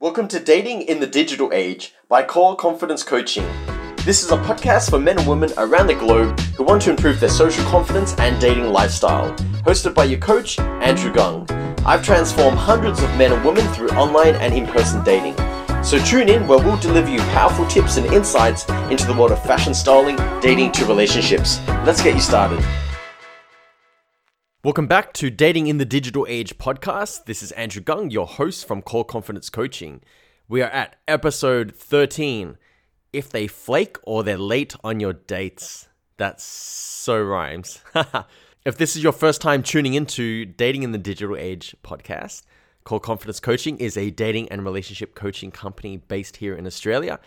Welcome to Dating in the Digital Age by Core Confidence Coaching. This is a podcast for men and women around the globe who want to improve their social confidence and dating lifestyle. Hosted by your coach, Andrew Gung. I've transformed hundreds of men and women through online and in person dating. So tune in where we'll deliver you powerful tips and insights into the world of fashion styling, dating to relationships. Let's get you started. Welcome back to Dating in the Digital Age podcast. This is Andrew Gung, your host from Core Confidence Coaching. We are at episode 13. If they flake or they're late on your dates. That so rhymes. if this is your first time tuning into Dating in the Digital Age podcast, Core Confidence Coaching is a dating and relationship coaching company based here in Australia.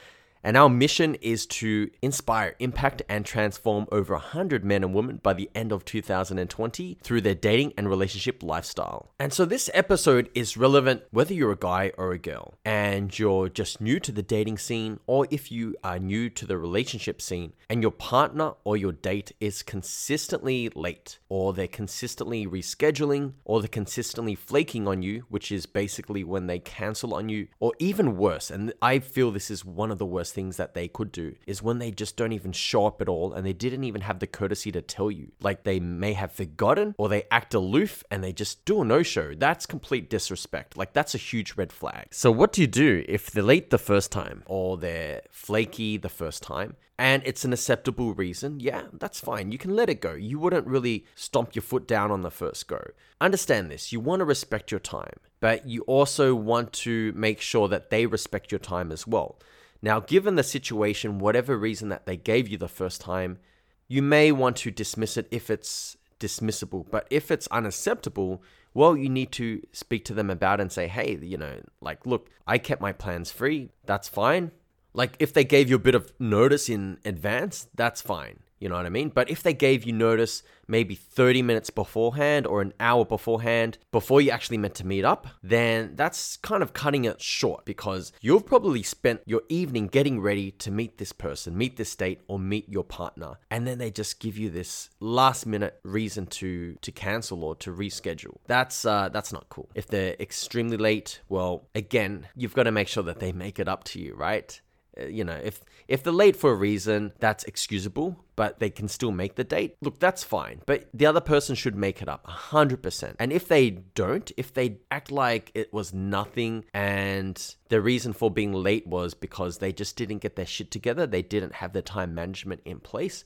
And our mission is to inspire, impact, and transform over 100 men and women by the end of 2020 through their dating and relationship lifestyle. And so this episode is relevant whether you're a guy or a girl and you're just new to the dating scene, or if you are new to the relationship scene and your partner or your date is consistently late, or they're consistently rescheduling, or they're consistently flaking on you, which is basically when they cancel on you, or even worse. And I feel this is one of the worst things that they could do is when they just don't even show up at all and they didn't even have the courtesy to tell you. Like they may have forgotten or they act aloof and they just do a no show. That's complete disrespect. Like that's a huge red flag. So, what do you do if they're late the first time or they're flaky the first time? and it's an acceptable reason, yeah, that's fine. You can let it go. You wouldn't really stomp your foot down on the first go. Understand this. You want to respect your time, but you also want to make sure that they respect your time as well. Now, given the situation, whatever reason that they gave you the first time, you may want to dismiss it if it's dismissible. But if it's unacceptable, well, you need to speak to them about and say, hey, you know, like, look, I kept my plans free. That's fine. Like, if they gave you a bit of notice in advance, that's fine. You know what I mean? But if they gave you notice maybe 30 minutes beforehand or an hour beforehand, before you actually meant to meet up, then that's kind of cutting it short because you've probably spent your evening getting ready to meet this person, meet this date, or meet your partner. And then they just give you this last minute reason to to cancel or to reschedule. That's uh, that's not cool. If they're extremely late, well, again, you've got to make sure that they make it up to you, right? You know, if if they're late for a reason, that's excusable, but they can still make the date. Look, that's fine. But the other person should make it up 100%. And if they don't, if they act like it was nothing and the reason for being late was because they just didn't get their shit together, they didn't have their time management in place,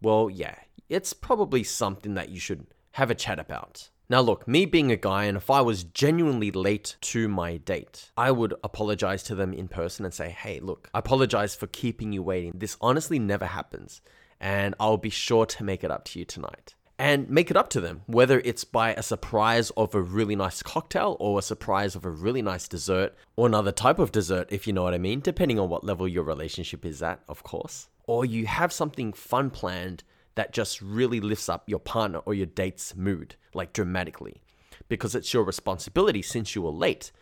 well, yeah, it's probably something that you should have a chat about. Now, look, me being a guy, and if I was genuinely late to my date, I would apologize to them in person and say, hey, look, I apologize for keeping you waiting. This honestly never happens, and I'll be sure to make it up to you tonight. And make it up to them, whether it's by a surprise of a really nice cocktail or a surprise of a really nice dessert or another type of dessert, if you know what I mean, depending on what level your relationship is at, of course. Or you have something fun planned that just really lifts up your partner or your date's mood, like dramatically, because it's your responsibility since you were late.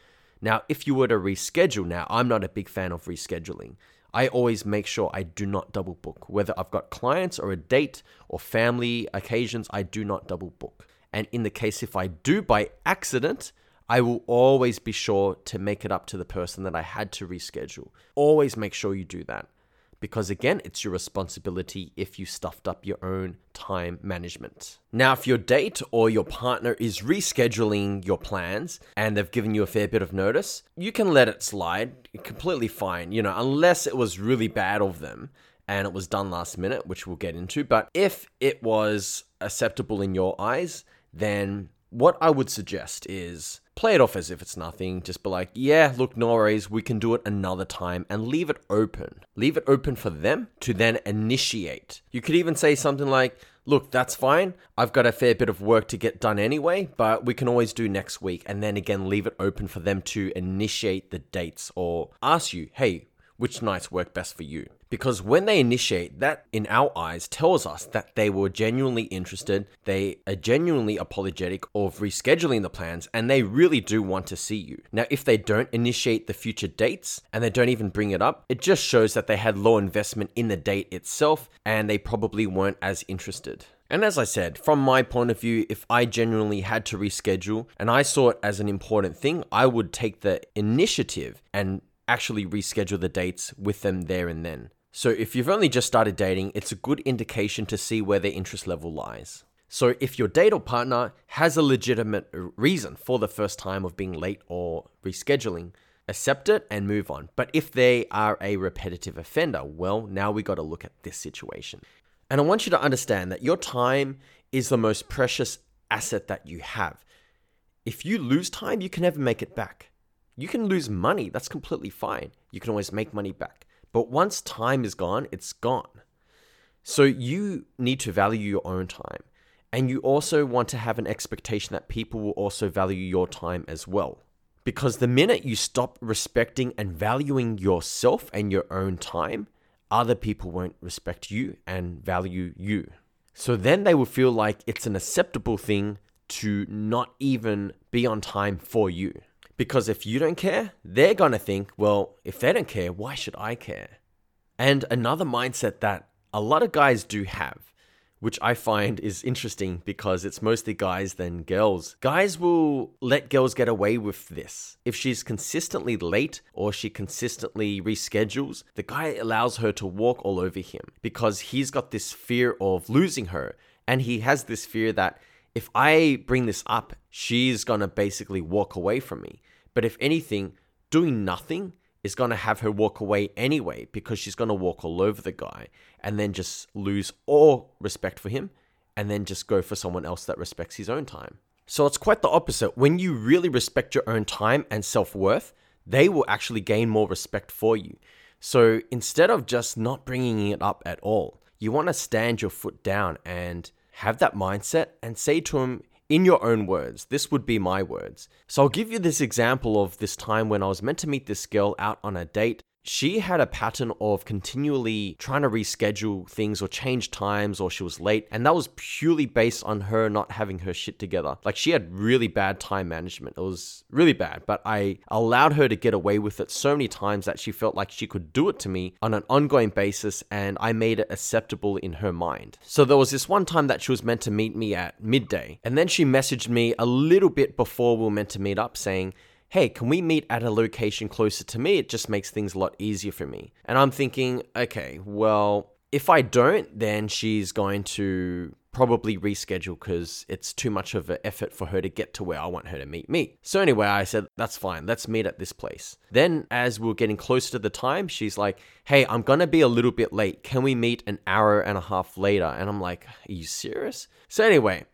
Now, if you were to reschedule, now I'm not a big fan of rescheduling. I always make sure I do not double book. Whether I've got clients or a date or family occasions, I do not double book. And in the case if I do by accident, I will always be sure to make it up to the person that I had to reschedule. Always make sure you do that because again, it's your responsibility if you stuffed up your own time management. Now, if your date or your partner is rescheduling your plans and they've given you a fair bit of notice, you can let it slide completely fine, you know, unless it was really bad of them and it was done last minute, which we'll get into. But if it was acceptable in your eyes, then what I would suggest is play it off as if it's nothing. Just be like, yeah, look, no worries, we can do it another time and leave it open. Leave it open for them to then initiate. You could even say something like, look, that's fine. I've got a fair bit of work to get done anyway, but we can always do next week. And then again, leave it open for them to initiate the dates or ask you, hey, which nights work best for you? Because when they initiate, that in our eyes tells us that they were genuinely interested, they are genuinely apologetic of rescheduling the plans, and they really do want to see you. Now, if they don't initiate the future dates and they don't even bring it up, it just shows that they had low investment in the date itself and they probably weren't as interested. And as I said, from my point of view, if I genuinely had to reschedule and I saw it as an important thing, I would take the initiative and actually reschedule the dates with them there and then. So if you've only just started dating, it's a good indication to see where their interest level lies. So if your date or partner has a legitimate reason for the first time of being late or rescheduling, accept it and move on. But if they are a repetitive offender, well, now we got to look at this situation. And I want you to understand that your time is the most precious asset that you have. If you lose time, you can never make it back. You can lose money, that's completely fine. You can always make money back. But once time is gone, it's gone. So you need to value your own time. And you also want to have an expectation that people will also value your time as well. Because the minute you stop respecting and valuing yourself and your own time, other people won't respect you and value you. So then they will feel like it's an acceptable thing to not even be on time for you. Because if you don't care, they're gonna think, well, if they don't care, why should I care? And another mindset that a lot of guys do have which I find is interesting because it's mostly guys than girls. Guys will let girls get away with this. If she's consistently late or she consistently reschedules, the guy allows her to walk all over him because he's got this fear of losing her. And he has this fear that if I bring this up, she's gonna basically walk away from me. But if anything, doing nothing is going to have her walk away anyway because she's going to walk all over the guy and then just lose all respect for him and then just go for someone else that respects his own time. So it's quite the opposite. When you really respect your own time and self worth, they will actually gain more respect for you. So instead of just not bringing it up at all, you want to stand your foot down and have that mindset and say to him, in your own words. This would be my words. So I'll give you this example of this time when I was meant to meet this girl out on a date she had a pattern of continually trying to reschedule things or change times or she was late and that was purely based on her not having her shit together. Like she had really bad time management. It was really bad but i allowed her to get away with it so many times that she felt like she could do it to me on an ongoing basis and i made it acceptable in her mind. So there was this one time that she was meant to meet me at midday and then she messaged me a little bit before we were meant to meet up saying hey, can we meet at a location closer to me? It just makes things a lot easier for me. And I'm thinking, okay, well, if I don't, then she's going to probably reschedule because it's too much of an effort for her to get to where I want her to meet me. So anyway, I said, that's fine. Let's meet at this place. Then as we are getting closer to the time, she's like, hey, I'm to be a little bit late. Can we meet an hour and a half later? And I'm like, are you serious? So anyway,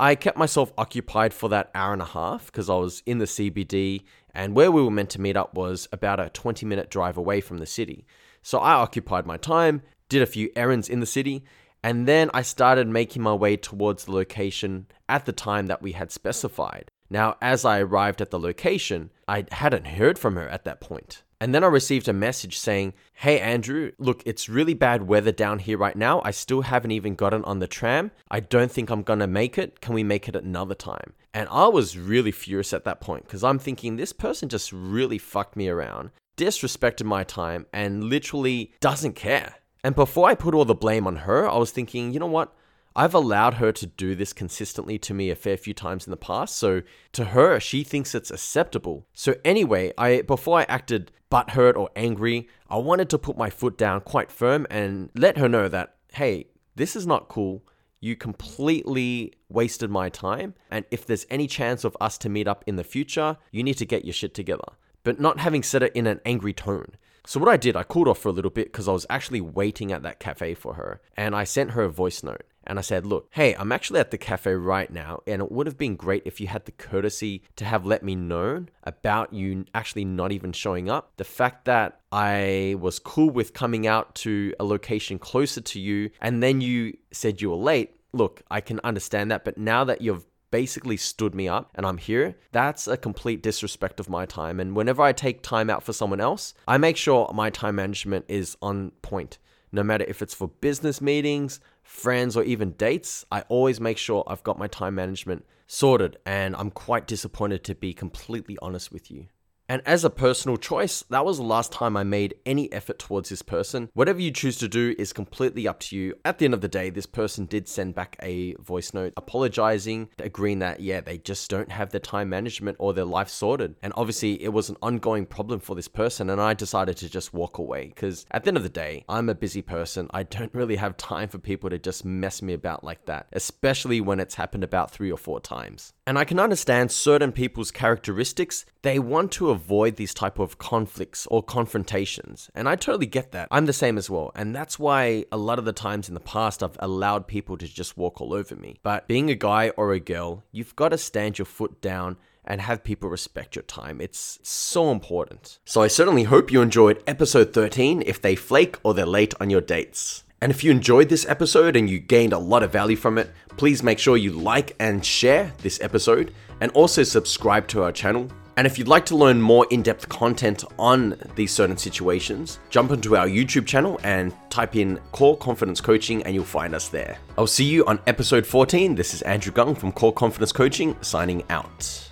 I kept myself occupied for that hour and a half because I was in the CBD and where we were meant to meet up was about a 20 minute drive away from the city. So I occupied my time, did a few errands in the city, and then I started making my way towards the location at the time that we had specified. Now, as I arrived at the location, I hadn't heard from her at that point. And then I received a message saying, Hey Andrew, look, it's really bad weather down here right now. I still haven't even gotten on the tram. I don't think I'm gonna make it. Can we make it another time? And I was really furious at that point because I'm thinking this person just really fucked me around, disrespected my time, and literally doesn't care. And before I put all the blame on her, I was thinking, you know what? I've allowed her to do this consistently to me a fair few times in the past, so to her, she thinks it's acceptable. So anyway, I before I acted butthurt or angry, I wanted to put my foot down quite firm and let her know that, hey, this is not cool. You completely wasted my time, and if there's any chance of us to meet up in the future, you need to get your shit together. But not having said it in an angry tone. So what I did, I cooled off for a little bit because I was actually waiting at that cafe for her, and I sent her a voice note and I said, Look, hey, I'm actually at the cafe right now, and it would have been great if you had the courtesy to have let me know about you actually not even showing up. The fact that I was cool with coming out to a location closer to you, and then you said you were late. Look, I can understand that, but now that you've basically stood me up and I'm here, that's a complete disrespect of my time. And whenever I take time out for someone else, I make sure my time management is on point. No matter if it's for business meetings, friends, or even dates, I always make sure I've got my time management sorted, and I'm quite disappointed to be completely honest with you. And as a personal choice, that was the last time I made any effort towards this person. Whatever you choose to do is completely up to you. At the end of the day, this person did send back a voice note apologizing, agreeing that, yeah, they just don't have their time management or their life sorted. And obviously, it was an ongoing problem for this person, and I decided to just walk away because at the end of the day, I'm a busy person. I don't really have time for people to just mess me about like that, especially when it's happened about three or four times. And I can understand certain people's characteristics. They want to avoid these type of conflicts or confrontations. And I totally get that. I'm the same as well. And that's why a lot of the times in the past I've allowed people to just walk all over me. But being a guy or a girl, you've got to stand your foot down and have people respect your time. It's so important. So I certainly hope you enjoyed episode 13 if they flake or they're late on your dates. And if you enjoyed this episode and you gained a lot of value from it, please make sure you like and share this episode and also subscribe to our channel. And if you'd like to learn more in depth content on these certain situations, jump into our YouTube channel and type in Core Confidence Coaching and you'll find us there. I'll see you on episode 14. This is Andrew Gung from Core Confidence Coaching signing out.